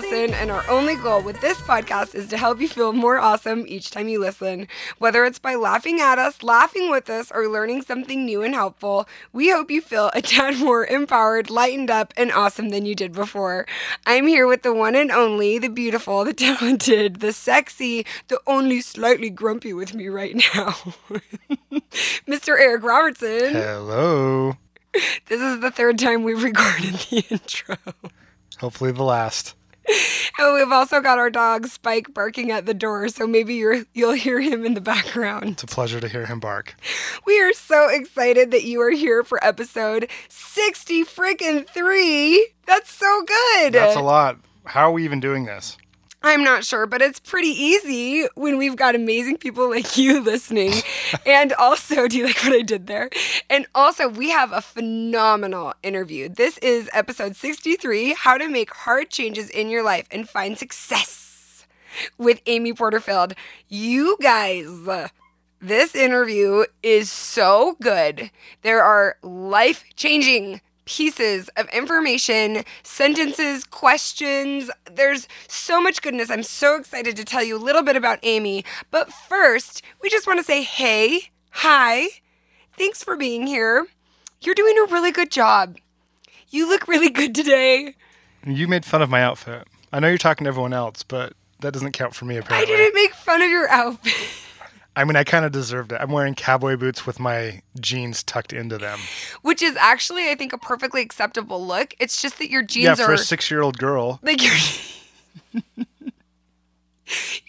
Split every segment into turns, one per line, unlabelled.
Allison, and our only goal with this podcast is to help you feel more awesome each time you listen. Whether it's by laughing at us, laughing with us, or learning something new and helpful, we hope you feel a tad more empowered, lightened up, and awesome than you did before. I'm here with the one and only, the beautiful, the talented, the sexy, the only slightly grumpy with me right now, Mr. Eric Robertson.
Hello.
This is the third time we've recorded the intro.
Hopefully the last.
And we've also got our dog Spike barking at the door, so maybe you're, you'll hear him in the background.
It's a pleasure to hear him bark.
We are so excited that you are here for episode 60 freaking 3. That's so good.
That's a lot. How are we even doing this?
I'm not sure, but it's pretty easy when we've got amazing people like you listening. and also, do you like what I did there? And also, we have a phenomenal interview. This is episode 63 How to Make Hard Changes in Your Life and Find Success with Amy Porterfield. You guys. This interview is so good. There are life changing pieces of information, sentences, questions. There's so much goodness. I'm so excited to tell you a little bit about Amy. But first, we just want to say hey, hi, thanks for being here. You're doing a really good job. You look really good today.
You made fun of my outfit. I know you're talking to everyone else, but that doesn't count for me apparently.
I didn't make fun of your outfit.
I mean, I kind of deserved it. I'm wearing cowboy boots with my jeans tucked into them.
Which is actually, I think, a perfectly acceptable look. It's just that your jeans
yeah,
are
for a six-year-old girl.
like your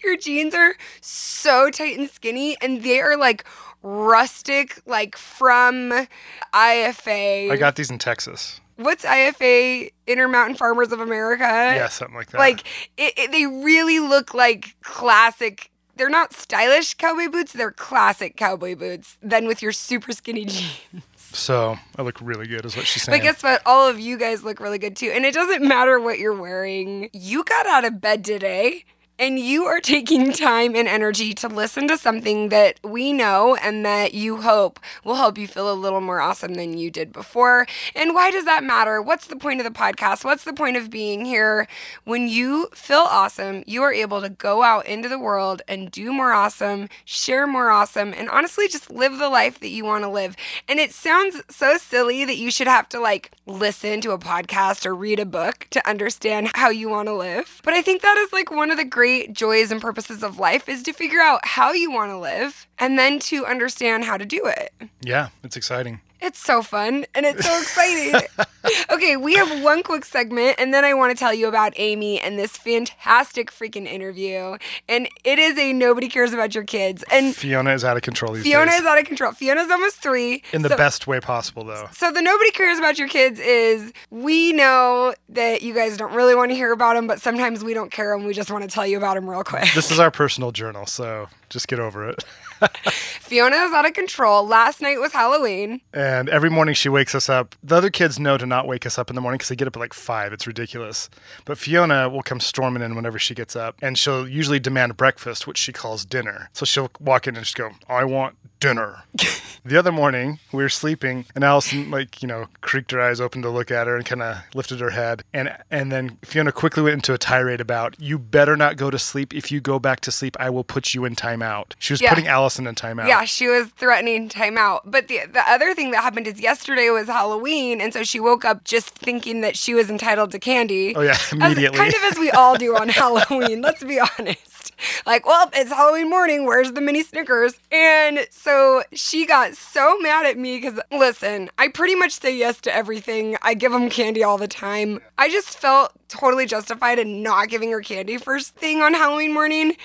your jeans are so tight and skinny and they are like rustic like from IFA.
I got these in Texas.
What's IFA Intermountain Farmers of America?
Yeah, something like that.
Like it, it, they really look like classic they're not stylish cowboy boots, they're classic cowboy boots. Then with your super skinny jeans.
so I look really good, is what she's saying.
But guess what? All of you guys look really good too. And it doesn't matter what you're wearing. You got out of bed today and you are taking time and energy to listen to something that we know and that you hope will help you feel a little more awesome than you did before. And why does that matter? What's the point of the podcast? What's the point of being here? When you feel awesome, you are able to go out into the world and do more awesome, share more awesome, and honestly just live the life that you want to live. And it sounds so silly that you should have to like listen to a podcast or read a book to understand how you want to live. But I think that is like one of the great joys and purposes of life is to figure out how you want to live and then to understand how to do it.
yeah, it's exciting.
It's so fun and it's so exciting. okay, we have one quick segment and then I want to tell you about Amy and this fantastic freaking interview. And it is a nobody cares about your kids. And
Fiona is out of control these
Fiona
days.
is out of control. Fiona's almost three.
in the
so-
best way possible, though.
so the nobody cares about your kids is we know that you guys don't really want to hear about them, but sometimes we don't care and we just want to tell you about them real quick.
This is our personal journal, so just get over it.
Fiona is out of control. Last night was Halloween.
And every morning she wakes us up. The other kids know to not wake us up in the morning because they get up at like five. It's ridiculous. But Fiona will come storming in whenever she gets up, and she'll usually demand breakfast, which she calls dinner. So she'll walk in and just go, "I want dinner." the other morning we were sleeping, and Allison like you know creaked her eyes open to look at her and kind of lifted her head, and and then Fiona quickly went into a tirade about, "You better not go to sleep. If you go back to sleep, I will put you in timeout." She was
Yeah.
putting Allison in timeout.
Yeah, she was threatening timeout. But the the other thing that happened is yesterday was Halloween, and so she woke up just thinking that she was entitled to candy.
Oh yeah,
As-
immediately.
kind of as we all do on Halloween, let's be honest. Like, well, it's Halloween morning. Where's the mini Snickers? And so she got so mad at me because, listen, I pretty much say yes to everything. I give them candy all the time. I just felt totally justified in not giving her candy first thing on Halloween morning.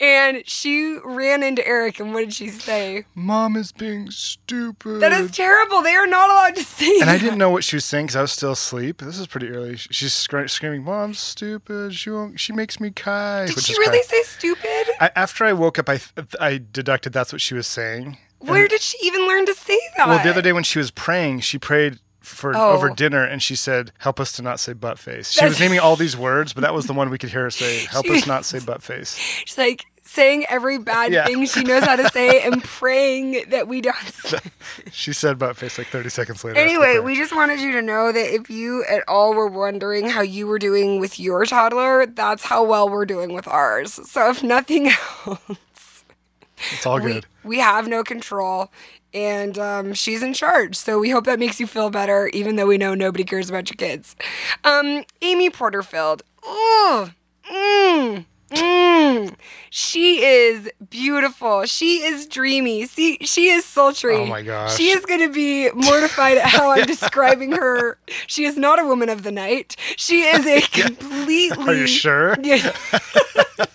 And she ran into Eric, and what did she say?
Mom is being stupid.
That is terrible. They are not allowed to say
and I didn't know what she was saying because I was still asleep. This is pretty early. She's scr- screaming, "Mom's stupid. She won't. She makes me cry."
Did she really
cry.
say stupid?
I, after I woke up, I th- I deducted that's what she was saying.
Where did she even learn to say that?
Well, the other day when she was praying, she prayed for
Oh.
over dinner, and she said, "Help us to not say butt face." She was naming all these words, but that was the one we could hear her say, "Help
She-
us not say butt face."
She's like, saying every bad
Yeah.
thing she knows how to say and praying that we don't.
She said butt face like 30 seconds later.
Anyway, we just wanted you to know that if you at all were wondering how you were doing with your toddler, that's how well we're doing with ours. So if nothing else,
it's all
we,
good.
we have no control. And um, she's in charge. So we hope that makes you feel better, even though we know nobody cares about your kids. Um, Amy Porterfield. Oh, mm, mm. She is beautiful. She is dreamy. See, she is sultry.
Oh my gosh.
She is going to be mortified at how I'm describing her. She is not a woman of the night. She is a completely.
Are you sure?
Yeah.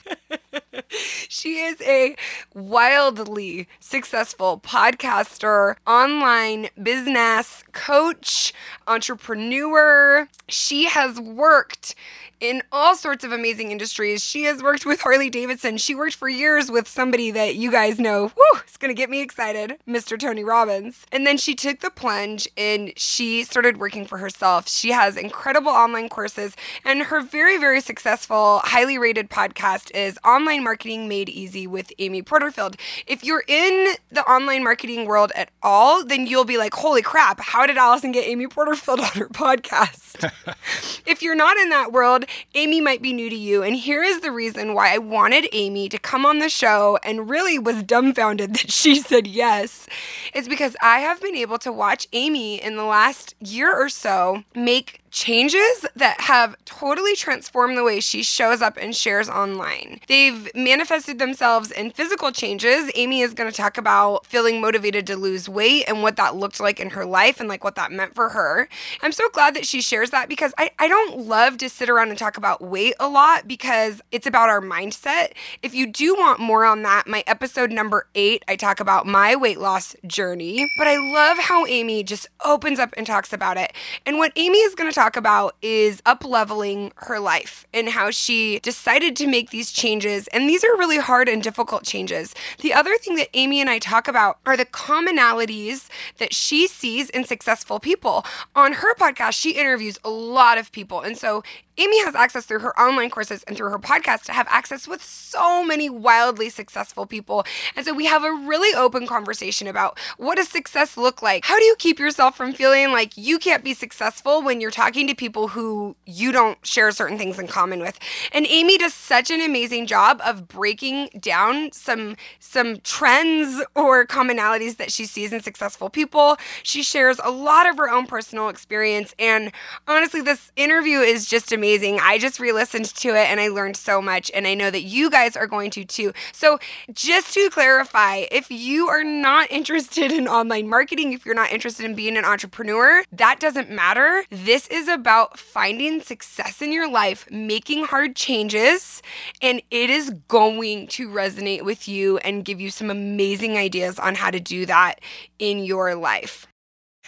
she is a wildly successful podcaster, online business coach, entrepreneur. She has worked in all sorts of amazing industries. She has worked with Harley Davidson. She worked for years with somebody that you guys know. Woo, it's going to get me excited, Mr. Tony Robbins. And then she took the plunge and she started working for herself. She has incredible online courses, and her very, very successful, highly rated podcast is Online Marketing Made Easy with Amy Porterfield. If you're in the online marketing world at all, then you'll be like, holy crap, how did Allison get Amy Porterfield on her podcast? if you're not in that world, Amy might be new to you. And here is the reason why I wanted Amy to come on the show and really was dumbfounded that she said yes. It's because I have been able to watch Amy in the last year or so make changes that have totally transformed the way she shows up and shares online. They've manifested themselves in physical changes. Amy is going to talk about feeling motivated to lose weight and what that looked like in her life and like what that meant for her. I'm so glad that she shares that because I, I don't love to sit around and talk about weight a lot because it's about our mindset. If you do want more on that, my episode number eight, I talk about my weight loss journey. But I love how Amy just opens up and talks about it. And what Amy is going to talk about is up leveling her life and how she decided to make these changes. And these are really hard and difficult changes. The other thing that Amy and I talk about are the commonalities that she sees in successful people. On her podcast, she interviews a lot of people. And so Amy has access through her online courses and through her podcast to have access with so many wildly successful people. And so we have a really open conversation about what does success look like? How do you keep yourself from feeling like you can't be successful when you're talking to people who you don't share certain things in common with? And Amy does such an amazing job of breaking down some some trends or commonalities that she sees in successful people. She shares a lot of her own personal experience and honestly this interview is just amazing. I just re-listened to it and I learned so much and I know that you guys are going to too. So just to clarify, if you are not interested in online marketing, if you're not interested in being an entrepreneur, that doesn't matter. This is about finding success in your life, making hard changes, and it is going to resonate with you and give you some amazing ideas on how to do that in your life.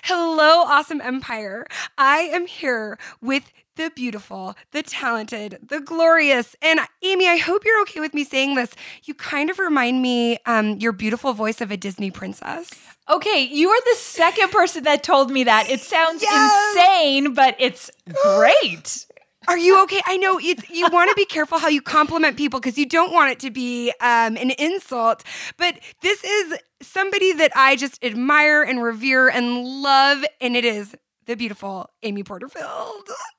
Hello, Awesome Empire. I am here with the beautiful, the talented, the glorious. And Amy, I hope you're okay with me saying this. You kind of remind me um, your beautiful voice of a Disney princess.
Okay, you are the second person that told me that. It sounds
Yes.
insane, but it's great.
Are you okay? I know it's, you want to be careful how you compliment people because you don't want it to be um, an insult. But this is somebody that I just admire and revere and love, and it is the beautiful Amy Porterfield.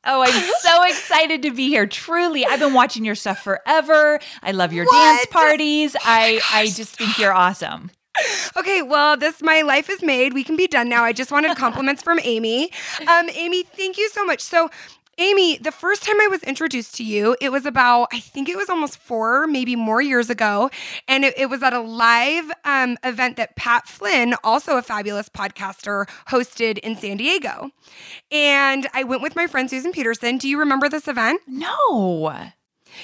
Oh, I'm so excited to be here. Truly, I've been watching your stuff forever. I love your
What?
dance parties. I I just think you're awesome.
Okay, well, this my life is made. We can be done now. I just wanted compliments from Amy. Um, Amy, thank you so much. So. Amy, the first time I was introduced to you, it was about, I think it was almost four, maybe more years ago. And it, it was at a live um, event that Pat Flynn, also a fabulous podcaster, hosted in San Diego. And I went with my friend Susan Peterson. Do you remember this event?
No.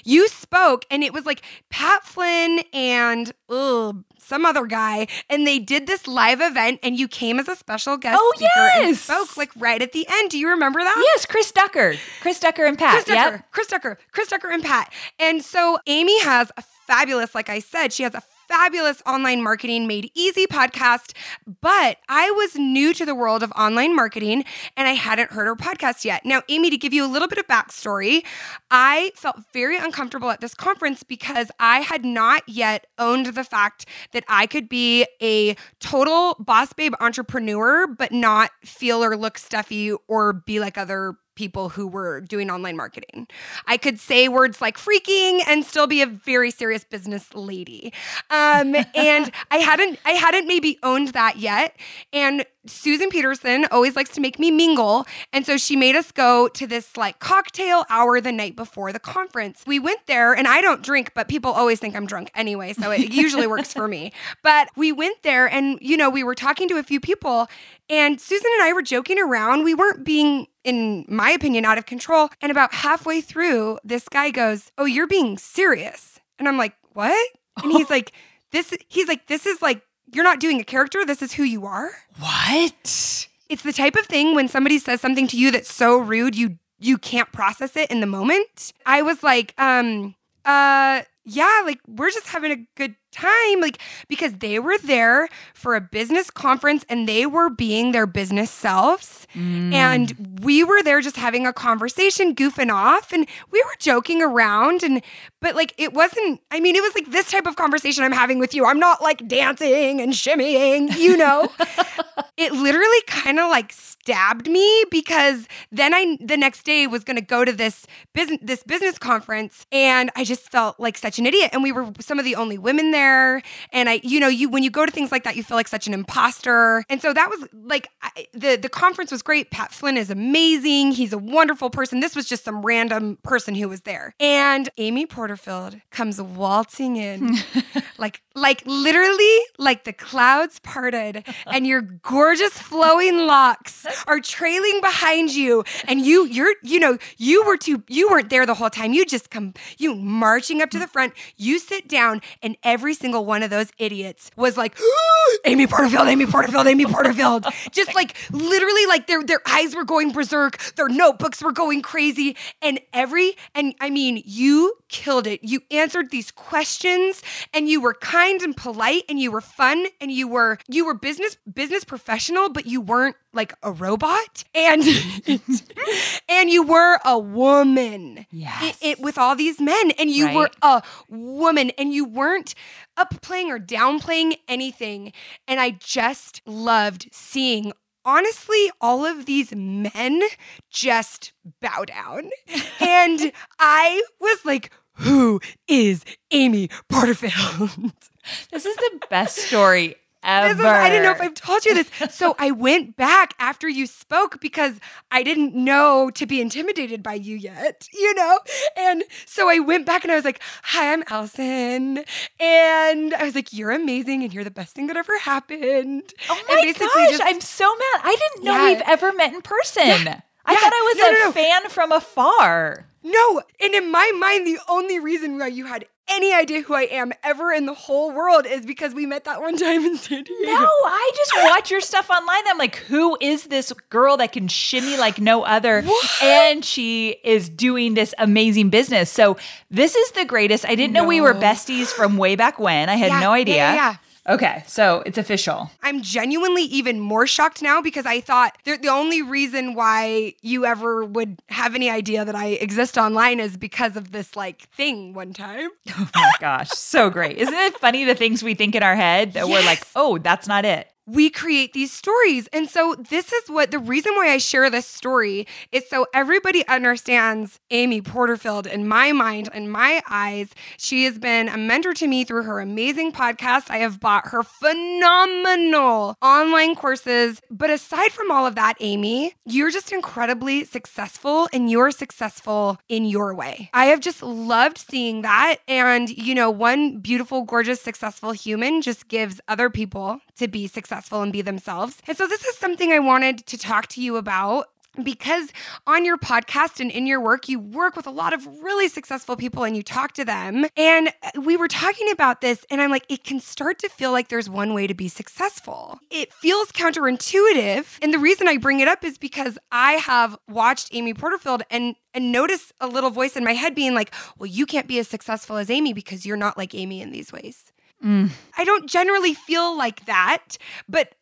You spoke, and it was like Pat Flynn and ugh, some other guy, and they did this live event, and you came as a special guest
Oh,
speaker and
yes.
spoke like right at the end. Do you remember that?
Yes, Chris Ducker. Chris Ducker and Pat.
Chris Ducker,
Yep.
Chris Ducker, Chris Ducker, and Pat. And so Amy has a fabulous, like I said, she has a fabulous online marketing made easy podcast. But I was new to the world of online marketing and I hadn't heard her podcast yet. Now, Amy, to give you a little bit of backstory, I felt very uncomfortable at this conference because I had not yet owned the fact that I could be a total boss babe entrepreneur, but not feel or look stuffy or be like other people who were doing online marketing. I could say words like freaking and still be a very serious business lady. Um, and I hadn't I hadn't maybe owned that yet. And Susan Peterson always likes to make me mingle. And so she made us go to this like cocktail hour the night before the conference. We went there and I don't drink, but people always think I'm drunk anyway. So it usually works for me. But we went there and, you know, we were talking to a few people and Susan and I were joking around. We weren't being, in my opinion, out of control. And about halfway through, this guy goes, Oh, you're being serious. And I'm like, What? And he's like, This, he's like, This is like, you're not doing a character. This is who you are.
What?
It's the type of thing when somebody says something to you that's so rude, you you can't process it in the moment. I was like, um, uh, yeah, like we're just having a good time like because they were there for a business conference and they were being their business selves mm. and we were there just having a conversation goofing off and we were joking around and but like it wasn't i mean it was like this type of conversation i'm having with you i'm not like dancing and shimmying you know it literally kind of like stabbed me because then i the next day was going to go to this business this business conference and i just felt like such an idiot and we were some of the only women there. And I, you know, you when you go to things like that, you feel like such an imposter. And so that was like I, the the conference was great. Pat Flynn is amazing. He's a wonderful person. This was just some random person who was there. And Amy Porterfield comes waltzing in, like like literally like the clouds parted, and your gorgeous flowing locks are trailing behind you, and you you're you know you were too you weren't there the whole time. You just come you marching up to the front. You sit down, and every every single one of those idiots was like, Amy Porterfield, Amy Porterfield, Amy Porterfield. Just like literally like their their eyes were going berserk, their notebooks were going crazy. And every and I mean, you killed it. You answered these questions and you were kind and polite and you were fun and you were you were business business professional, but you weren't like a robot and and you were a woman
yes.
it, it, with all these men and you right. were a woman and you weren't upplaying or downplaying anything and i just loved seeing honestly all of these men just bow down and i was like who is amy porterfield
this is the best story ever. Is,
I didn't know if I've told you this. So I went back after you spoke because I didn't know to be intimidated by you yet, you know? And so I went back and I was like, Hi, I'm Allison. And I was like, You're amazing and you're the best thing that ever happened.
Oh my gosh, just, I'm so mad. I didn't know yeah. we've ever met in person. Yeah. I yeah. thought I was no, a no, no. fan from afar.
No, and in my mind, the only reason why you had any idea who I am ever in the whole world is because we met that one time in San Diego.
No, I just watch your stuff online. I'm like, who is this girl that can shimmy like no other? What? And she is doing this amazing business. So this is the greatest. I didn't no. know we were besties from way back when. I had
yeah,
no idea.
Yeah, yeah.
Okay, so it's official.
I'm genuinely even more shocked now because I thought the only reason why you ever would have any idea that I exist online is because of this like thing one time.
Oh my gosh, so great. Isn't it funny the things we think in our head that yes. we're like, oh, that's not it?
We create these stories. And so, this is what the reason why I share this story is so everybody understands Amy Porterfield in my mind, in my eyes. She has been a mentor to me through her amazing podcast. I have bought her phenomenal online courses. But aside from all of that, Amy, you're just incredibly successful and you're successful in your way. I have just loved seeing that. And, you know, one beautiful, gorgeous, successful human just gives other people to be successful and be themselves. And so, this is something I wanted to talk to you about because on your podcast and in your work, you work with a lot of really successful people and you talk to them. And we were talking about this, and I'm like, it can start to feel like there's one way to be successful. It feels counterintuitive. And the reason I bring it up is because I have watched Amy Porterfield and and notice a little voice in my head being like, well, you can't be as successful as Amy because you're not like Amy in these ways Mm. I don't generally feel like that, but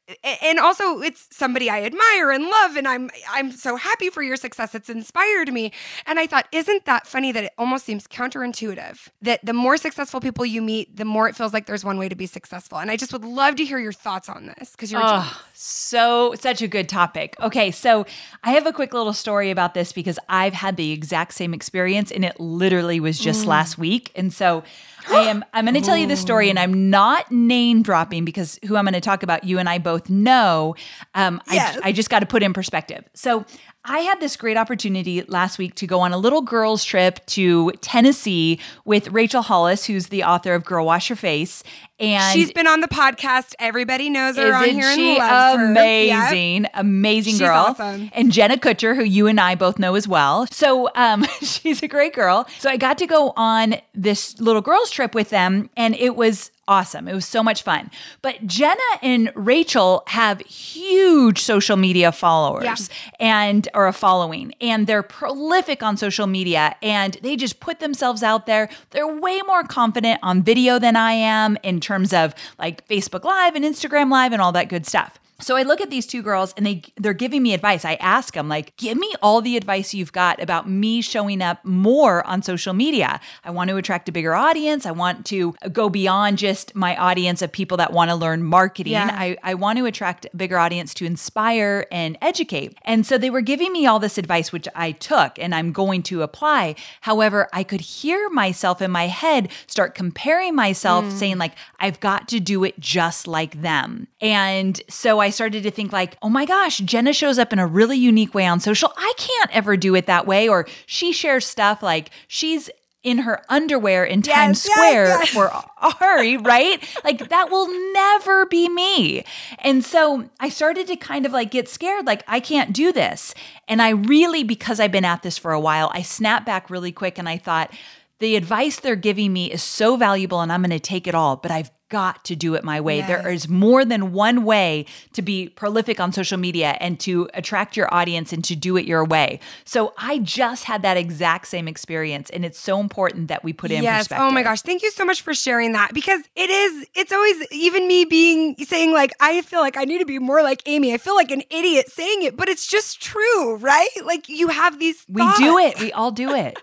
and also it's somebody I admire and love and I'm I'm so happy for your success. It's inspired me. And I thought, isn't that funny that it almost seems counterintuitive that the more successful people you meet, the more it feels like there's one way to be successful. And I just would love to hear your thoughts on this because you're.
Oh, so such a good topic. Okay, so I have a quick little story about this because I've had the exact same experience and it literally was just mm. last week. And so I am I'm going to tell you the story and I'm not name dropping because who I'm going to talk about you and I both know. Um
Yes.
I, I just got to put in perspective. So I had this great opportunity last week to go on a little girls trip to Tennessee with Rachel Hollis, who's the author of Girl Wash Your Face. And
She's been on the podcast. Everybody knows her on here
she
and loves her. Yep.
amazing, amazing
She's
girl.
awesome.
And Jenna Kutcher, who you and I both know as well. So um, she's a great girl. So I got to go on this little girls trip with them, and it was awesome. It was so much fun. But Jenna and Rachel have huge social media followers
Yeah.
and or a following and they're prolific on social media and they just put themselves out there. They're way more confident on video than I am in terms of like Facebook Live and Instagram Live and all that good stuff. So I look at these two girls and they they're giving me advice. I ask them like, "Give me all the advice you've got about me showing up more on social media. I want to attract a bigger audience. I want to go beyond just my audience of people that want to learn marketing.
Yeah.
I, I want to attract a bigger audience to inspire and educate." And so they were giving me all this advice which I took and I'm going to apply. However, I could hear myself in my head start comparing myself mm. saying like, "I've got to do it just like them." And so I started to think like, oh my gosh, Jenna shows up in a really unique way on social. I can't ever do it that way. Or she shares stuff like she's in her underwear in Times
yes,
Square
yes.
for Aerie, right? Like that will never be me. And so I started to kind of like get scared, like I can't do this. And I really, because I've been at this for a while, I snapped back really quick and I thought, the advice they're giving me is so valuable and I'm going to take it all, but I've got to do it my way. There
Yes.
is more than one way to be prolific on social media and to attract your audience and to do it your way. So I just had that exact same experience and it's so important that we put in
yes.
perspective.
Oh my gosh. Thank you so much for sharing that because it is, it's always even me being saying, like, I feel like I need to be more like Amy. I feel like an idiot saying it, but it's just true, right? Like you have these.
We do it. We all do it.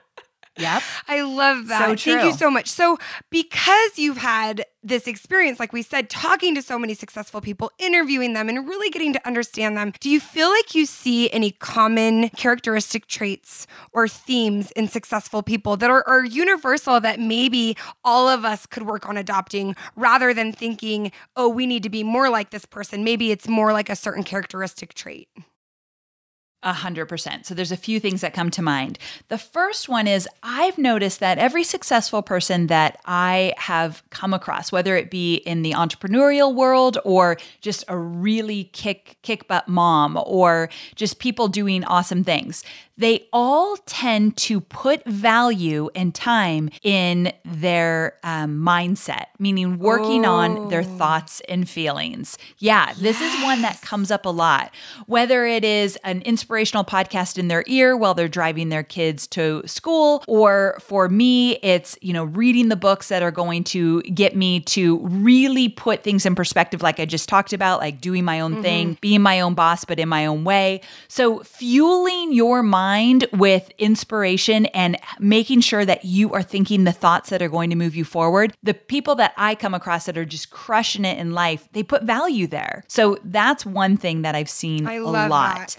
Yep.
I love that.
So
Thank you so much. So, because you've had this experience, like we said, talking to so many successful people, interviewing them, and really getting to understand them, do you feel like you see any common characteristic traits or themes in successful people that are, are universal that maybe all of us could work on adopting rather than thinking, oh, we need to be more like this person? Maybe it's more like a certain characteristic trait.
A hundred percent. So there's a few things that come to mind. The first one is I've noticed that every successful person that I have come across, whether it be in the entrepreneurial world or just a really kick kick butt mom or just people doing awesome things, they all tend to put value and time in their um, mindset, meaning working on their thoughts and feelings. Yeah, this is one that comes up a lot. Whether it is an inspirational podcast in their ear while they're driving their kids to school, or for me, it's, you know, reading the books that are going to get me to really put things in perspective, like I just talked about, like doing my own thing, being my own boss, but in my own way. So, fueling your mind with inspiration and making sure that you are thinking the thoughts that are going to move you forward. The people that I come across that are just crushing it in life, they put value there. So, that's one thing that I've seen
I
a lot.
that.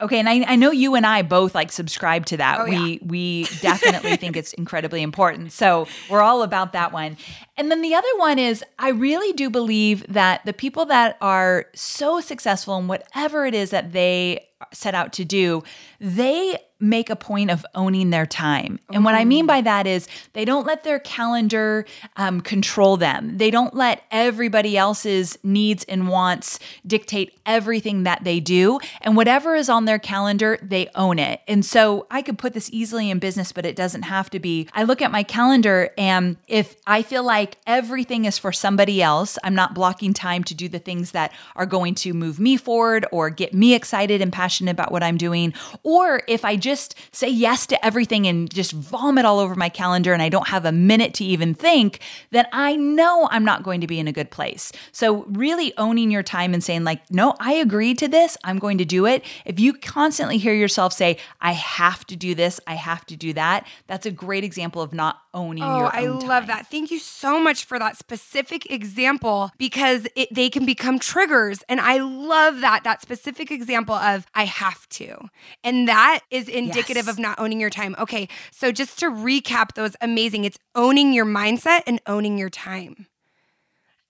Okay, and I, I know you and I both like subscribe to that.
Oh, yeah.
we we definitely think it's incredibly important. So we're all about that one. And then the other one is I really do believe that the people that are so successful in whatever it is that they set out to do, they make a point of owning their time. And what I mean by that is they don't let their calendar um, control them. They don't let everybody else's needs and wants dictate everything that they do. And whatever is on their calendar, they own it. And so I could put this easily in business, but it doesn't have to be. I look at my calendar, and if I feel like everything is for somebody else, I'm not blocking time to do the things that are going to move me forward or get me excited and passionate about what I'm doing, or if I just say yes to everything and just vomit all over my calendar and I don't have a minute to even think, then I know I'm not going to be in a good place. So, really owning your time and saying, like, no, I agreed to this, I'm going to do it. If you constantly hear yourself say, I have to do this, I have to do that, that's a great example of not owning
Oh,
your
I love
time.
that. Thank you so much for that specific example because it, they can become triggers. And I love that, that specific example of I have to. And that is indicative
Yes.
of not owning your time. Okay, so just to recap those amazing, it's owning your mindset and owning your time.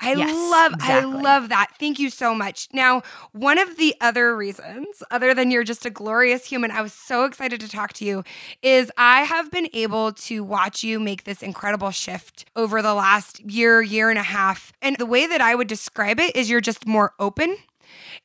I
Yes,
love
exactly.
I love that. Thank you so much. Now, one of the other reasons, other than you're just a glorious human, I was so excited to talk to you, is I have been able to watch you make this incredible shift over the last year, year and a half. And the way that I would describe it is you're just more open.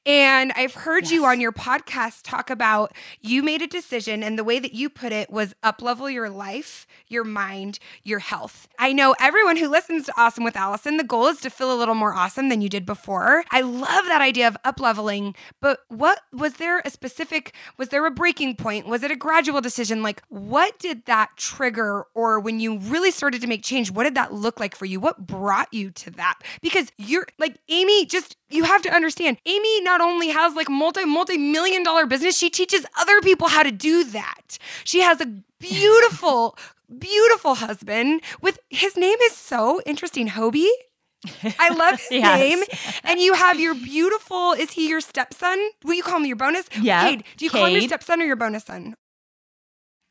And I've heard you on your podcast talk about you made a decision, and the way that you put it was up level your life, your mind, your health. I know everyone who listens to Awesome with Allison, the goal is to feel a little more awesome than you did before. I love that idea of up leveling, but what was there a specific, was there a breaking point? Was it a gradual decision? Like, what did that trigger, or when you really started to make change, what did that look like for you? What brought you to that? Because you're like, Amy, just you have to understand amy not only has like multi multi million dollar business she teaches other people how to do that she has a beautiful beautiful husband with his name is so interesting hobie I love his
Yes.
name. And you have your beautiful, is he your stepson? Will you call him your bonus?
Yeah,
Cade, do you call him your stepson or your bonus son?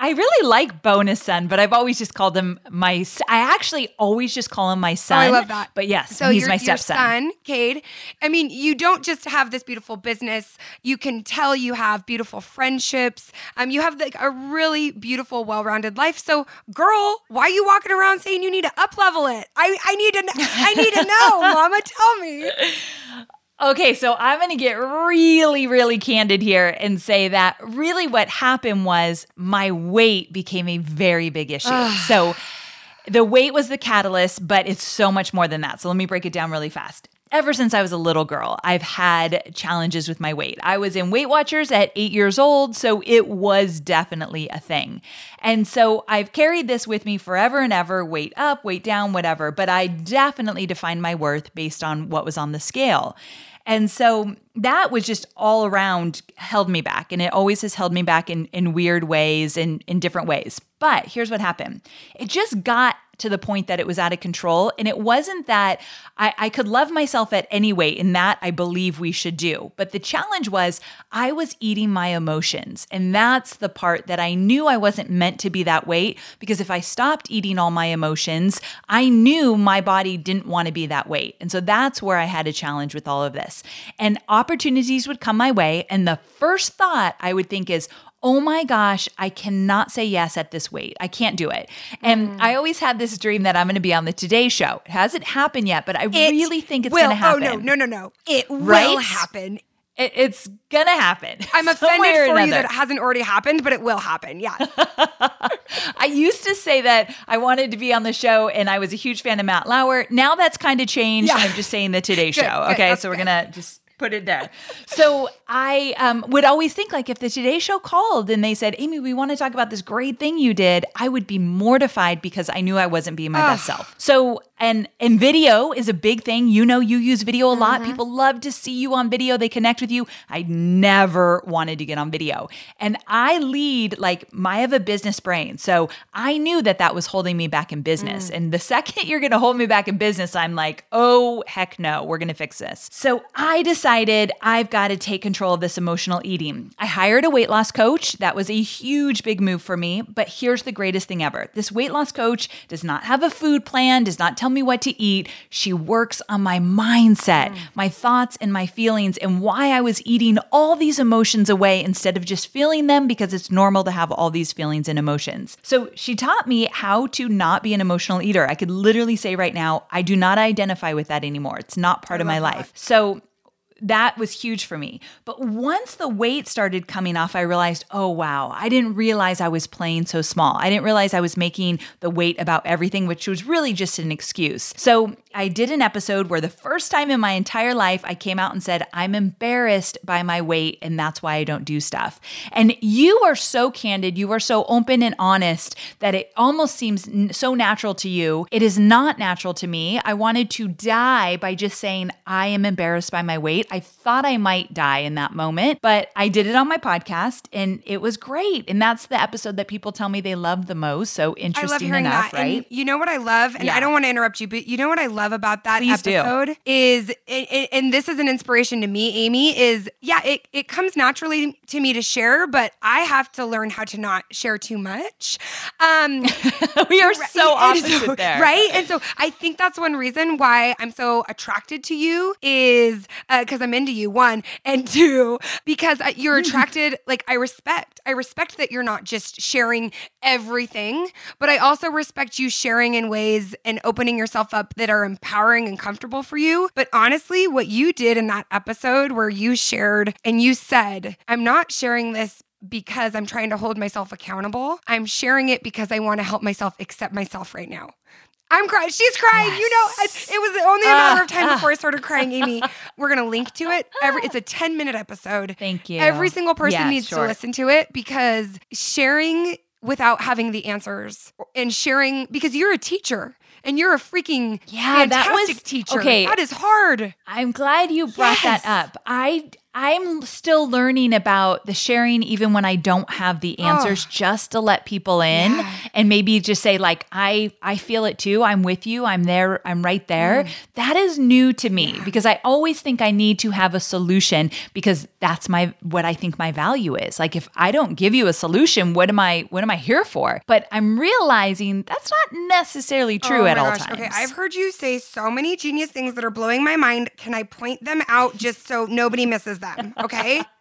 I really like bonus son, but I've always just called him my. I actually always just call him my son.
Oh, I love that.
But yes,
So
he's
your,
my
your
stepson.
son, Cade. I mean, you don't just have this beautiful business. You can tell you have beautiful friendships. Um, you have like a really beautiful, well-rounded life. So, girl, why are you walking around saying you need to up level it? I, I need to I need to know, Mama. Tell me.
Okay, so I'm going to get really, really candid here and say that really what happened was my weight became a very big issue. so the weight was the catalyst, but it's so much more than that. So let me break it down really fast. Ever since I was a little girl, I've had challenges with my weight. I was in Weight Watchers at eight years old, so it was definitely a thing. And so I've carried this with me forever and ever weight up, weight down, whatever. But I definitely defined my worth based on what was on the scale. And so that was just all around held me back. And it always has held me back in, in weird ways and in different ways. But here's what happened it just got to the point that it was out of control. And it wasn't that I, I could love myself at any weight, and that I believe we should do. But the challenge was I was eating my emotions. And that's the part that I knew I wasn't meant to be that weight because if I stopped eating all my emotions, I knew my body didn't want to be that weight. And so that's where I had a challenge with all of this. And opportunities would come my way. And the first thought I would think is, oh my gosh, I cannot say yes at this weight. I can't do it. And mm-hmm. I always had this dream that I'm going to be on the Today Show. It hasn't happened yet, but I
It
really think it's going to happen.
Oh, no, no, no, no. It will happen.
It- it's going to happen.
I'm offended
or
for you that it hasn't already happened, but it will happen. Yeah.
I used to say that I wanted to be on the show and I was a huge fan of Matt Lauer. Now that's kind of changed.
Yeah.
I'm just saying the Today Show.
good.
okay. So we're
good.
to just put it there. So I um, would always think like if the Today Show called and they said, Amy, we want to talk about this great thing you did, I would be mortified because I knew I wasn't being my best self. So and and video is a big thing. You know, you use video a lot. Mm-hmm. People love to see you on video. They connect with you. I never wanted to get on video, and I lead like I have a business brain, so I knew that that was holding me back in business. Mm. And the second you're going to hold me back in business, I'm like, oh heck no, we're going to fix this. So I decided I've got to take control of this emotional eating. I hired a weight loss coach. That was a huge big move for me. But here's the greatest thing ever: this weight loss coach does not have a food plan, does not tell me what to eat. She works on my mindset, my thoughts, and my feelings, and why I was eating all these emotions away instead of just feeling them because it's normal to have all these feelings and emotions. So she taught me how to not be an emotional eater. I could literally say right now, I do not identify with that anymore. It's not part of my life. So that was huge for me. But once the weight started coming off, I realized, oh, wow, I didn't realize I was playing so small. I didn't realize I was making the weight about everything, which was really just an excuse. So I did an episode where the first time in my entire life I came out and said, I'm embarrassed by my weight and that's why I don't do stuff. And you are so candid, you are so open and honest that it almost seems n- so natural to you. It is not natural to me. I wanted to die by just saying, I am embarrassed by my weight. I thought I might die in that moment, but I did it on my podcast and it was great. And that's the episode that people tell me they love the most. So
I
interesting
love hearing
enough,
that.
right?
And you know what I love, and
Yeah.
I don't want to interrupt you, but you know what I love about that
Please do.
episode is, and- this is an inspiration to me, Amy. Is yeah, it it comes naturally to me to share, but I have to learn how to not share too much. Um,
we are so opposite
so-
there.
Right. And so I think that's one reason why I'm so attracted to you is because I'm into you, one, and two, because uh, you're attracted, like, I respect. I respect that you're not just sharing everything, but I also respect you sharing in ways and opening yourself up that are empowering and comfortable for you. But honestly, what you did in that episode where you shared and you said, I'm not sharing this because I'm trying to hold myself accountable. I'm sharing it because I want to help myself accept myself right now. I'm crying. She's crying. You know, it, it was only a matter of time
Ah,
before I started crying, Amy. We're going to link to it. Every it's a 10 minute episode.
Thank you.
Every single person
Yeah,
needs to listen to it because sharing without having the answers and sharing because you're a teacher and you're a freaking
Yeah, that
fantastic
was-
teacher.
okay.
That is hard.
I'm glad you brought
Yes.
that up. I I'm still learning about the sharing even when I don't have the answers just to let people in
Yeah.
and maybe just say like I I feel it too. I'm with you. I'm there. I'm right there.
Mm.
That is new to me because I always think I need to have a solution because that's my what I think my value is. Like if I don't give you a solution, what am I what am I here for? But I'm realizing that's not necessarily true
Oh
at all
gosh.
times.
Okay, I've heard you say so many genius things that are blowing my mind. Can I point them out just so nobody misses them? Okay.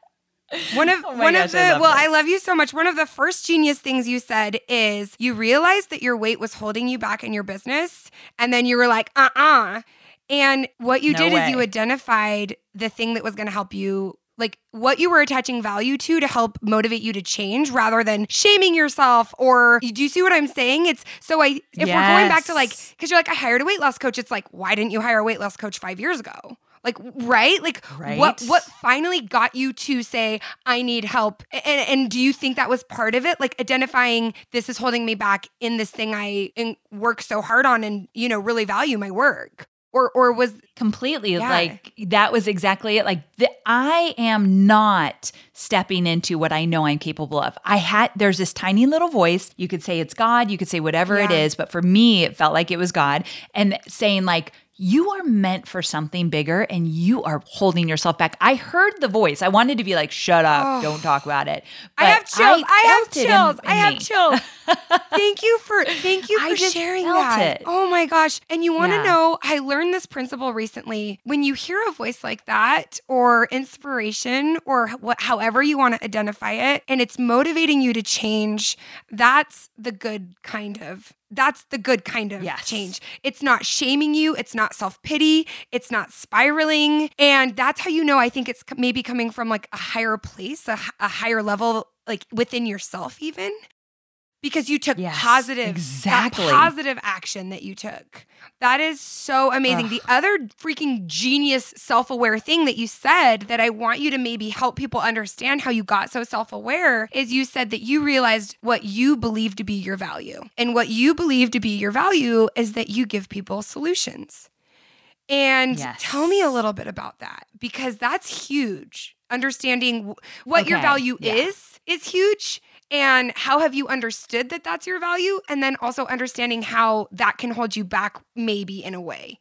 One of
Oh
one
gosh,
of the
I
well,
this.
I love you so much. One of the first genius things you said is you realized that your weight was holding you back in your business, and then you were like, uh uh And what you
No
did is you identified the thing that was going to help you. Like what you were attaching value to to help motivate you to change rather than shaming yourself or do you see what I'm saying? It's so I if we're going back to like because you're like, I hired a weight loss coach. It's like, why didn't you hire a weight loss coach five years ago? Like, right? Like, what
Right.
what finally got you to say, I need help? And and do you think that was part of it? Like identifying this is holding me back in this thing I in- work so hard on and you know really value my work, or or was
completely
Yeah.
like that was exactly it like the, i am not stepping into what i know i'm capable of i had there's this tiny little voice you could say it's god you could say whatever it
Yeah.
is but for me it felt like it was god and saying like you are meant for something bigger and you are holding yourself back. I heard the voice. I wanted to be like, shut up,
Oh.
don't talk about it.
I have chills. I, have
felt in-
chills.
in
I have
me.
chills. thank you for thank you
I
for sharing that.
it.
Oh my gosh. And you want to
Yeah.
know, I learned this principle recently. When you hear a voice like that or inspiration or what however you want to identify it and it's motivating you to change, that's the good kind of that's the good kind of
Yes.
change. It's not shaming you, it's not self-pity, it's not spiraling, and that's how you know I think it's maybe coming from like a higher place, a higher level like within yourself even because you took
Yes,
positive
exactly.
positive action that you took. That is so amazing.
Ugh.
The other freaking genius self-aware thing that you said that I want you to maybe help people understand how you got so self-aware is you said that you realized what you believe to be your value. And what you believe to be your value is that you give people solutions. And
Yes.
tell me a little bit about that because that's huge. Understanding wh- what your value
yeah.
is is huge and how have you understood that that's your value and then also understanding how that can hold you back maybe in a way.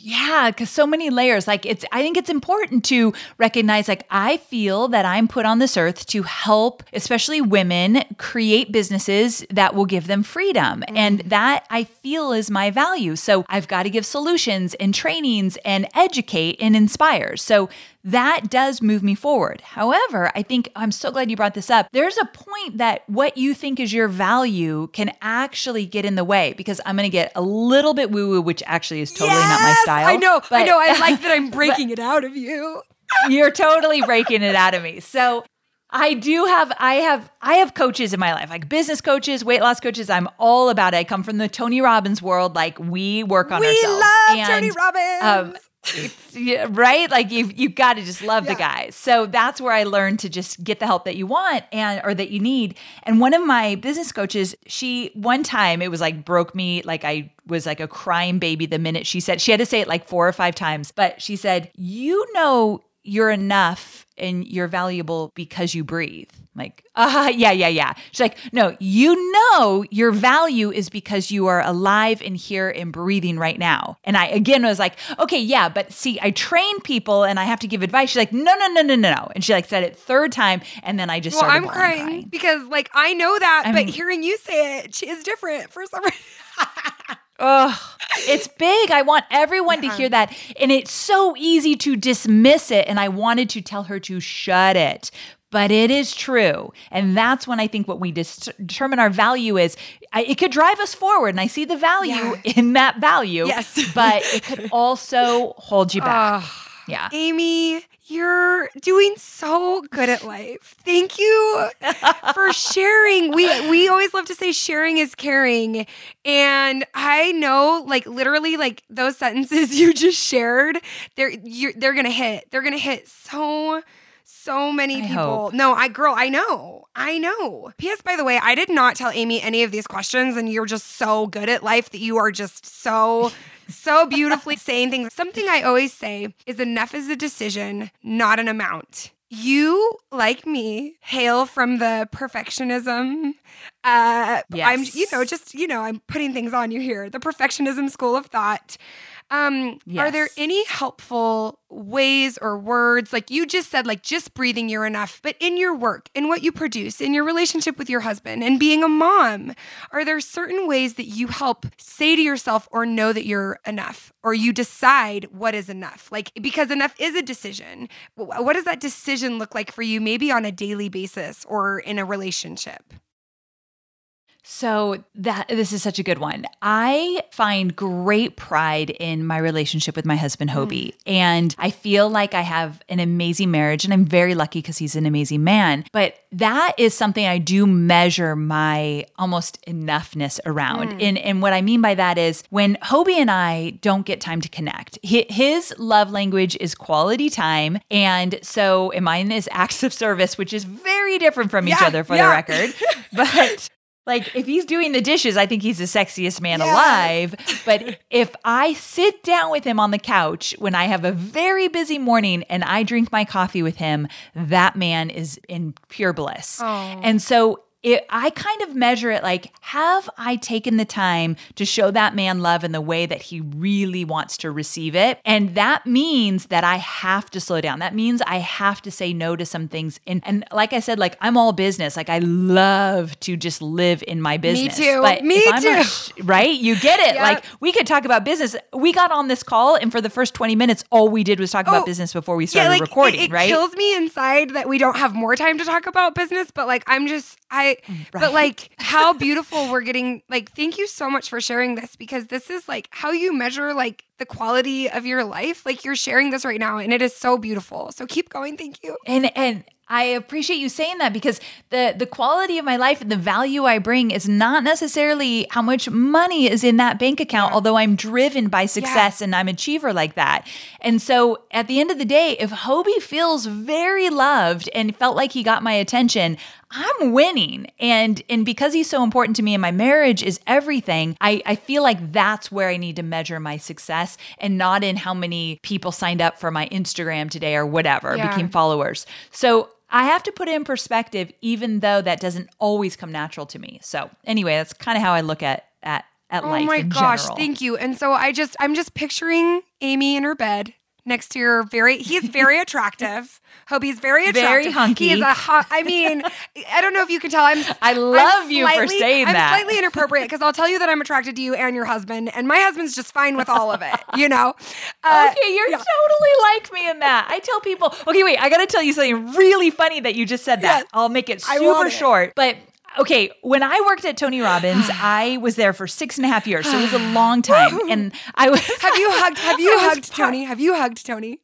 Yeah, because so many layers. Like it's, I think it's important to recognize, like, I feel that I'm put on this earth to help, especially women, create businesses that will give them freedom. And mm-hmm. that I feel is my value. So I've got to give solutions and trainings and educate and inspire. So that does move me forward. However, I think I'm so glad you brought this up. There's a point that what you think is your value can actually get in the way because I'm going to get a little bit woo woo, which actually is totally not my
Yes!
style.
I know. I know. I like that I'm breaking it out of you.
You're totally breaking it out of me. So I do have I have I have coaches in my life, like business coaches, weight loss coaches. I'm all about it. I come from the Tony Robbins world. Like we work on
we
ourselves.
We love
And,
Tony Robbins.
um, yeah, right? Like you you got to just love the
Yeah.
guy. So that's where I learned to just get the help that you want and or that you need. And one of my business coaches, she one time it was like broke me like I was like a crying baby the minute she said she had to say it like four or five times, but she said, "You know you're enough and you're valuable because you breathe." Like, uh, yeah, yeah, yeah. She's like, no, you know your value is because you are alive and here and breathing right now. And I again was like, okay, yeah, but see, I train people and I have to give advice. She's like, no, no, no, no, no, no. And she like said it third time, and then I just
well,
started
I'm crying,
crying.
because like I know that,
I
but
mean-
hearing you say it is different for some reason.
Ugh, it's big. I want everyone to hear that. And it's so easy to dismiss it. And I wanted to tell her to shut it. But it is true. And that's when I think what we dis- determine our value is. I, it could drive us forward. And I see the value
Yeah.
in that value.
Yes.
But it could also hold you back.
Ugh.
yeah.
Amy, you're doing so good at life. Thank you for sharing. We we always love to say sharing is caring. And I know like literally like those sentences you just shared, they're you they're going to hit. They're going to hit so so many
I
people.
hope.
No, I girl, I know. I know. PS by the way, I did not tell Amy any of these questions and you're just so good at life that you are just so so beautifully saying things. Something I always say is enough is a decision, not an amount. You, like me, hail from the perfectionism. Uh, I'm, you know, just, you know, I'm putting things on you here. The perfectionism school of thought. Um, Are there any helpful ways or words? Like you just said, like just breathing, you're enough. But in your work, in what you produce, in your relationship with your husband, and being a mom, are there certain ways that you help say to yourself or know that you're enough, or you decide what is enough? Like because enough is a decision. What does that decision look like for you? Maybe on a daily basis or in a relationship.
So that this is such a good one. I find great pride in my relationship with my husband Hobie, mm. and I feel like I have an amazing marriage, and I'm very lucky because he's an amazing man. But that is something I do measure my almost enoughness around. Mm. And and what I mean by that is when Hobie and I don't get time to connect. His love language is quality time, and so and mine is acts of service, which is very different from each
Yeah,
other for
yeah.
the record. But like if he's doing the dishes, I think he's the sexiest man
Yes.
alive. But if I sit down with him on the couch when I have a very busy morning and I drink my coffee with him, that man is in pure bliss.
Oh.
And so it, I kind of measure it like, have I taken the time to show that man love in the way that he really wants to receive it? And that means that I have to slow down. That means I have to say no to some things. And, and like I said, like I'm all business. Like I love to just live in my business.
Me too.
But
Me too.
sh- right? You get it.
Yep.
Like we could talk about business. We got on this call, and for the first 20 minutes, all we did was talk
Oh,
about business before we started
like,
recording,
it, it
right?
kills me inside that we don't have more time to talk about business, but like I'm just I but
Right.
like how beautiful we're getting like thank you so much for sharing this because this is like how you measure like the quality of your life. Like you're sharing this right now and it is so beautiful. So keep going. Thank you.
and and I appreciate you saying that because the the quality of my life and the value I bring is not necessarily how much money is in that bank account, although I'm driven by success and I'm an achiever like that. And so at the end of the day, if Hobie feels very loved and felt like he got my attention, I'm winning. And and because he's so important to me and my marriage is everything, I, I feel like that's where I need to measure my success and not in how many people signed up for my Instagram today or whatever,
Yeah.
became followers. So I have to put it in perspective, even though that doesn't always come natural to me. So anyway, that's kind of how I look at at at
Oh
life.
Oh
my
gosh,
general.
thank you. And so I just I'm just picturing Amy in her bed next to your very he's very attractive. Hobie's very attractive.
Very hunky.
He is a hot I mean, I don't know if you can tell I'm
I
I'm
love you for saying
I'm
that.
slightly inappropriate because I'll tell you that I'm attracted to you and your husband, and my husband's just fine with all of it, you know? Uh,
Okay, you're
yeah.
totally like me in that. I tell people, okay, wait, I got to tell you something really funny that you just said that.
Yes.
I'll make it super
want it.
short. But okay, when I worked at Tony Robbins, I was there for six and a half years. So it was a long time. And I was.
Have you hugged have you hugged
part-
Tony? Have you hugged Tony?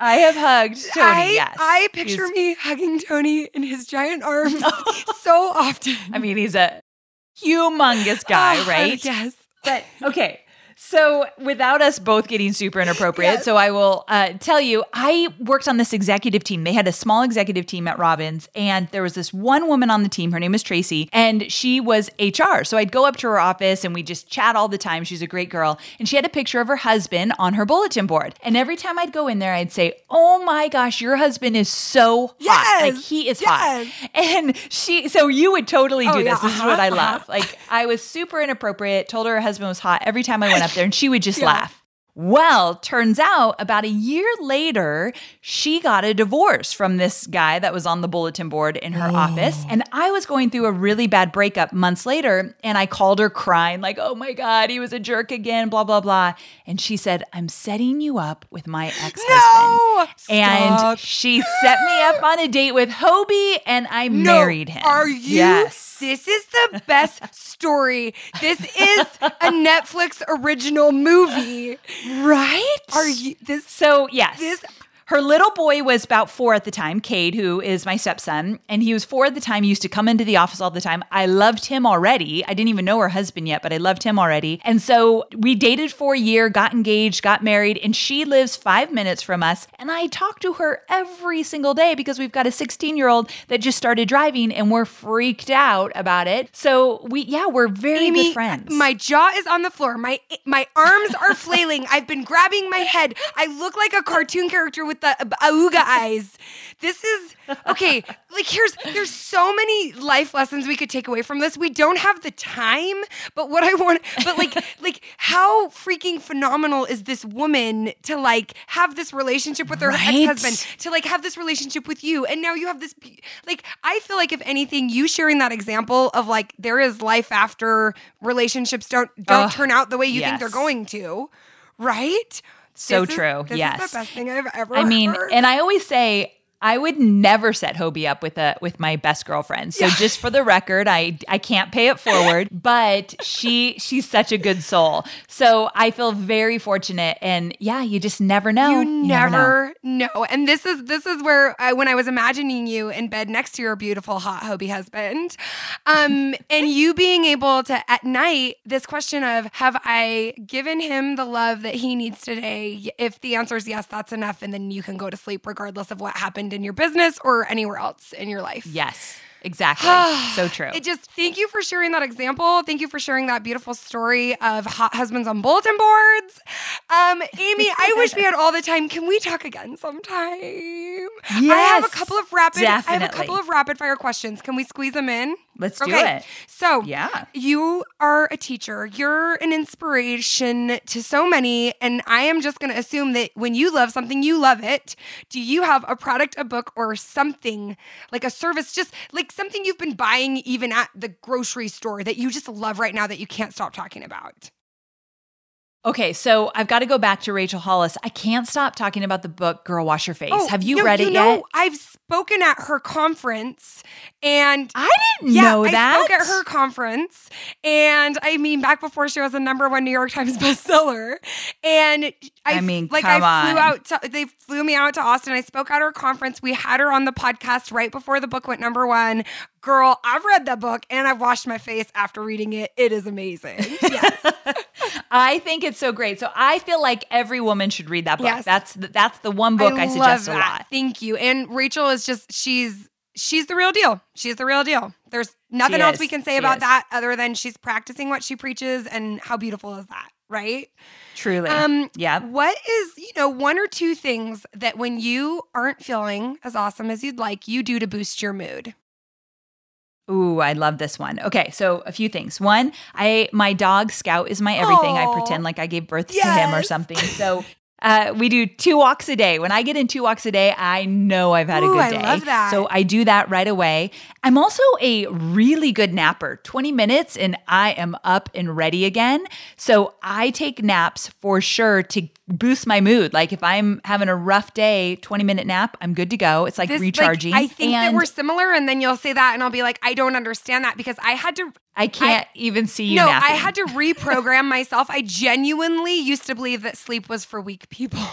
I have hugged Tony.
I,
yes,
I picture
He's-
me hugging Tony in his giant arms so often.
I mean, he's a humongous guy,
Oh,
right?
Yes.
But okay. So, without us both getting super inappropriate,
Yes.
so I will uh, tell you, I worked on this executive team. They had a small executive team at Robbins, and there was this one woman on the team. Her name was Tracy, and she was HR. So, I'd go up to her office and we just chat all the time. She's a great girl. And she had a picture of her husband on her bulletin board. And every time I'd go in there, I'd say, Oh my gosh, your husband is so hot.
Yes.
Like, he is
Yes.
hot. And she, so you would totally do
Oh, yeah.
this. This is what I
Uh-huh,
love. Like I was super inappropriate, told her her husband was hot every time I went up there, and she would just
Yeah.
laugh. Well, turns out about a year later, she got a divorce from this guy that was on the bulletin board in her office. Oh. And I was going through a really bad breakup months later, and I called her crying, like, oh my God, he was a jerk again, blah, blah, blah. And she said, I'm setting you up with my ex husband.
No.
And
Stop.
she set me up on a date with Hobie, and I
No.
married him.
Are you?
Yes.
This is the best story. This is a Netflix original movie.
Right?
Are you this
So, yes.
This-
her little boy was about four at the time, Cade, who is my stepson, and he was four at the time. He used to come into the office all the time. I loved him already. I didn't even know her husband yet, but I loved him already. And so we dated for a year, got engaged, got married, and she lives five minutes from us. And I talk to her every single day because we've got a 16 year old that just started driving and we're freaked out about it. So we, yeah, we're very
Amy,
good friends.
my jaw is on the floor. My my arms are flailing. I've been grabbing my head. I look like a cartoon character with the auga eyes. This is okay. Like here's there's so many life lessons we could take away from this. We don't have the time, but what I want, but like like how freaking phenomenal is this woman to like have this relationship with her
Right?
ex-husband, to like have this relationship with you, and now you have this. Like I feel like if anything, you sharing that example of like there is life after relationships don't don't
Ugh,
turn out the way you think they're going to, right?
So
This is-
true,
This
yes.
is the best thing I've ever.
I mean,
heard.
and I always say I would never set Hobie up with a with my best girlfriend. So just for the record, I I can't pay it forward, but she she's such a good soul. So I feel very fortunate and yeah, you just never know.
You
know.
never know. And this is this is where I, when I was imagining you in bed next to your beautiful hot Hobie husband, um, and you being able to at night this question of have I given him the love that he needs today? If the answer is yes, that's enough, and then you can go to sleep regardless of what happened in your business or anywhere else in your life.
Yes. Exactly. so true.
It just thank you for sharing that example. Thank you for sharing that beautiful story of hot husbands on bulletin boards. Um, Amy, I wish we had all the time. Can we talk again sometime? Yes. I have a couple of rapid. definitely. I have a couple of rapid fire questions. Can we squeeze them in?
Let's do it.
So,
Yeah.
you are a teacher. You're an inspiration to so many. And I am just going to assume that when you love something, you love it. Do you have a product, a book, or something like a service, just like something you've been buying even at the grocery store that you just love right now that you can't stop talking about?
Okay, so I've got to go back to Rachel Hollis. I can't stop talking about the book Girl Wash Your Face. Oh, Have you
Oh, no,
read it
know,
yet?
I've spoken at her conference and
I didn't
yeah,
know that.
I spoke at her conference, and I mean, back before she was a number one New York Times bestseller, and I,
I mean,
like
come
I flew
on.
out. To, they flew me out to Austin. I spoke at her conference. We had her on the podcast right before the book went number one. Girl, I've read that book and I've washed my face after reading it. It is amazing. Yes.
I think it's so great. So I feel like every woman should read that book.
Yes.
That's the, that's the one book I,
love
suggest a
that.
lot.
Thank you. And Rachel is just she's she's the real deal. She's the real deal. There's nothing
She
else
is.
we can say
She
about
is.
that other than she's practicing what she preaches and how beautiful is that, right?
Truly.
Um
yeah.
what is, you know, one or two things that when you aren't feeling as awesome as you'd like, you do to boost your mood?
Ooh, I love this one. Okay, so a few things. One, I my dog Scout is my everything. I pretend like I gave birth to him or something. So uh, we do two walks a day. When I get in two walks a day, I know I've had a
Ooh,
good
I
day.
love that.
So I do that right away. I'm also a really good napper. 20 minutes and I am up and ready again. So I take naps for sure to boost my mood. Like if I'm having a rough day, 20 minute nap, I'm good to go. It's like
This,
recharging.
I think that
And
we're similar, and then you'll say that, and I'll be like, I don't understand that because I had to
I can't even see you
no,
napping.
I had to reprogram myself. I genuinely used to believe that sleep was for weak people.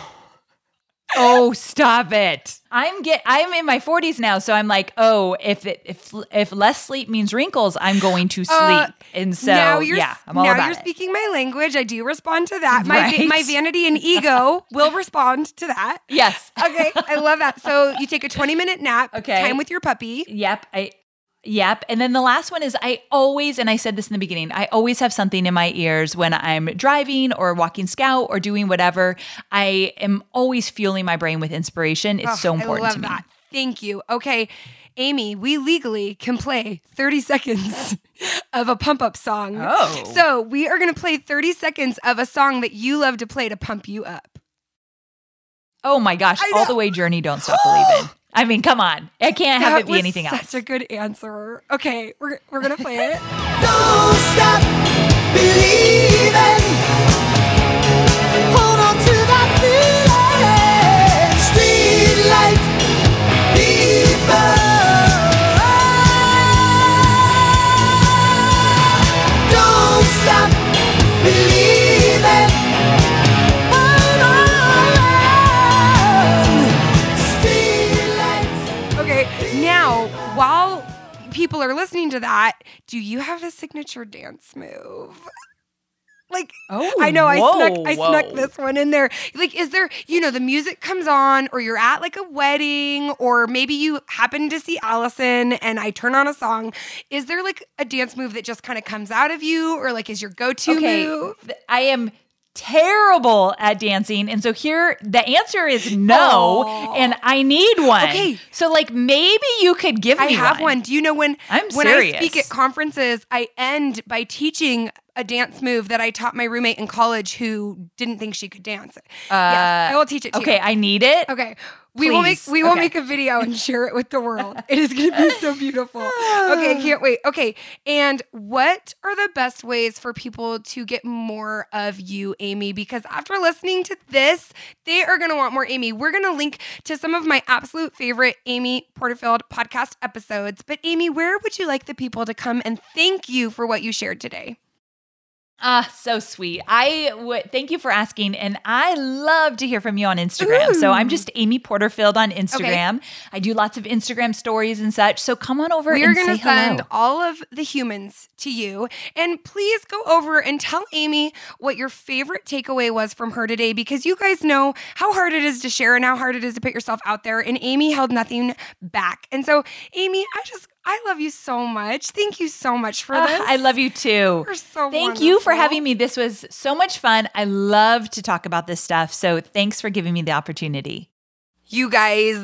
Oh, stop it. I'm get I'm in my 40s now, so I'm like, "Oh, if it, if if less sleep means wrinkles, I'm going to sleep."
Uh,
and so
now you're,
yeah, I'm all
now
about
you're
it.
speaking my language. I do respond to that. My
Right.
my vanity and ego will respond to that.
Yes.
Okay, I love that. So you take a 20 minute nap.
Okay.
Time with your puppy.
Yep. I Yep. And then the last one is I always, and I said this in the beginning, I always have something in my ears when I'm driving or walking scout or doing whatever. I am always fueling my brain with inspiration. It's
Oh,
so important
I love
to me.
that. Thank you. Okay, Amy, we legally can play 30 seconds of a pump up song.
Oh.
So we are going to play 30 seconds of a song that you love to play to pump you up.
Oh my gosh. All the way journey, don't stop believing. I mean, come on. I can't have
That
it be
was
anything
such
else.
a good answer. Okay, we're, we're going to play it.
Don't stop believing.
Are listening to that, do you have a signature dance move? Like,
Oh,
I know I snuck
whoa,
snuck this one in there. Like, is there, you know, the music comes on, or you're at like a wedding, or maybe you happen to see Allison and I turn on a song. Is there like a dance move that just kind of comes out of you, or like is your go-to
okay.
move?
I am terrible at dancing. And so here the answer is no. And I need one.
Okay.
So like maybe you could give
I
me
have one. Do you know when
I'm
when I speak at conferences, I end by teaching a dance move that I taught my roommate in college who didn't think she could dance. yes, I will teach it to
Uh, Okay,
you.
I need it.
Okay. We will make we will
Okay.
make a video and share it with the world. It is going to be so beautiful. Okay, can't wait. Okay. And what are the best ways for people to get more of you, Amy? Because after listening to this, they are going to want more Amy. We're going to link to some of my absolute favorite Amy Porterfield podcast episodes. But Amy, where would you like the people to come and thank you for what you shared today?
Ah, so sweet. I would thank you for asking, and I love to hear from you on Instagram. So I'm just Amy Porterfield on Instagram. I do lots of Instagram stories and such. So come on over
We are
and
going to send
hello.
all of the humans to you. And please go over and tell Amy what your favorite takeaway was from her today because you guys know how hard it is to share and how hard it is to put yourself out there. And Amy held nothing back. And so, Amy, I just, I love you so much. Thank you so much for
Ah,
this.
I love you too.
You're so
Thank you for having me. This was so much fun. I love to talk about this stuff. So thanks for giving me the opportunity.
You guys,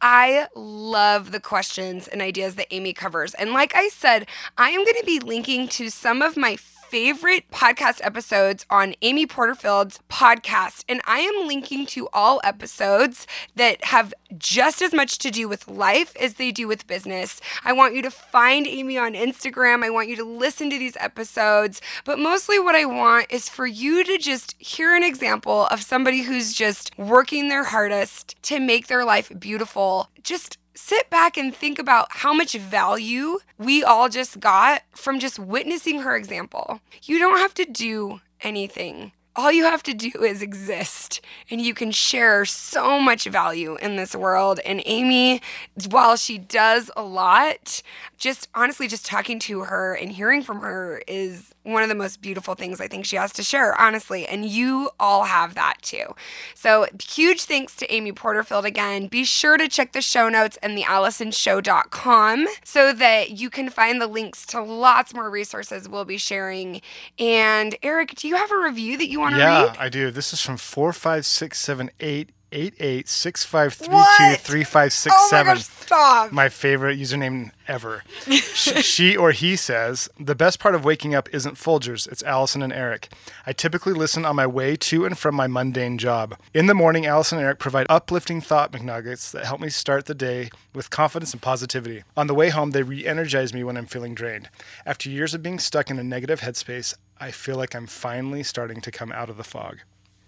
I love the questions and ideas that Amy covers. And like I said, I am going to be linking to some of my favorite podcast episodes on Amy Porterfield's podcast. And I am linking to all episodes that have just as much to do with life as they do with business. I want you to find Amy on Instagram. I want you to listen to these episodes. But mostly, what I want is for you to just hear an example of somebody who's just working their hardest to make their life beautiful. Just sit back and think about how much value we all just got from just witnessing her example. You don't have to do anything. All you have to do is exist, and you can share so much value in this world. And Amy, while she does a lot, just honestly, just talking to her and hearing from her is one of the most beautiful things I think she has to share, honestly. And you all have that too. So, huge thanks to Amy Porterfield again. Be sure to check the show notes and the AllisonShow.com so that you can find the links to lots more resources we'll be sharing. And Eric, do you have a review that you want to
Yeah,
read?
Yeah, I do. This is from four five six seven eight eight eight six five three two three five six
Oh my gosh, stop.
My favorite username ever. Sh- she or he says, The best part of waking up isn't Folgers, it's Allison and Eric. I typically listen on my way to and from my mundane job. In the morning, Allison and Eric provide uplifting thought McNuggets that help me start the day with confidence and positivity. On the way home, they re energize me when I'm feeling drained. After years of being stuck in a negative headspace, I feel like I'm finally starting to come out of the fog.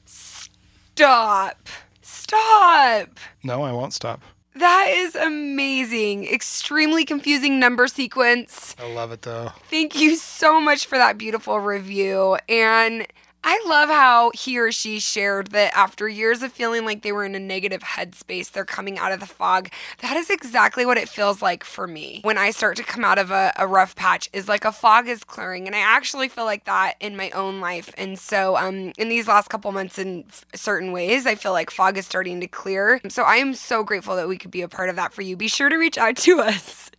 Stop. Stop.
No, I won't stop.
That is amazing. Extremely confusing number sequence.
I love it though.
Thank you so much for that beautiful review. And I love how he or she shared that after years of feeling like they were in a negative headspace, they're coming out of the fog. That is exactly what it feels like for me when I start to come out of a, a rough patch. Is like a fog is clearing, and I actually feel like that in my own life. And so, um, in these last couple months, in f- certain ways, I feel like fog is starting to clear. So I am so grateful that we could be a part of that for you. Be sure to reach out to us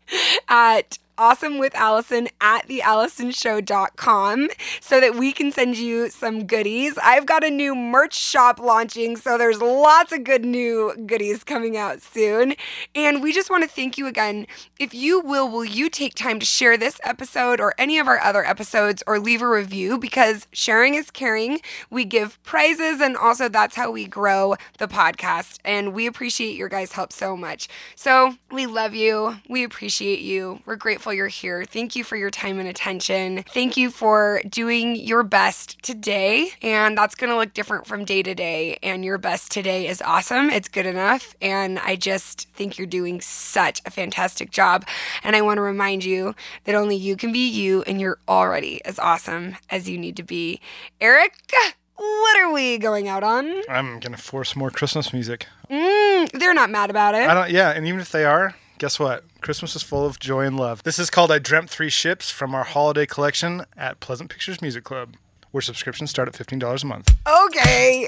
at awesome with Allison at theallisonshow.com so that we can send you some goodies. I've got a new merch shop launching, so there's lots of good new goodies coming out soon. And we just want to thank you again. If you will, will you take time to share this episode or any of our other episodes or leave a review because sharing is caring. We give prizes and also that's how we grow the podcast. And we appreciate your guys' help so much. So we love you. We appreciate you. We're grateful you're here. Thank you for your time and attention. Thank you for doing your best today. And that's going to look different from day to day. And your best today is awesome. It's good enough. And I just think you're doing such a fantastic job. And I want to remind you that only you can be you and you're already as awesome as you need to be. Eric, what are we going out on?
I'm gonna force more Christmas music.
Mm, they're not mad about it.
I don't. Yeah, and even if they are, guess what? Christmas is full of joy and love. This is called "I Dreamt Three Ships" from our holiday collection at Pleasant Pictures Music Club, where subscriptions start at fifteen dollars a month.
Okay.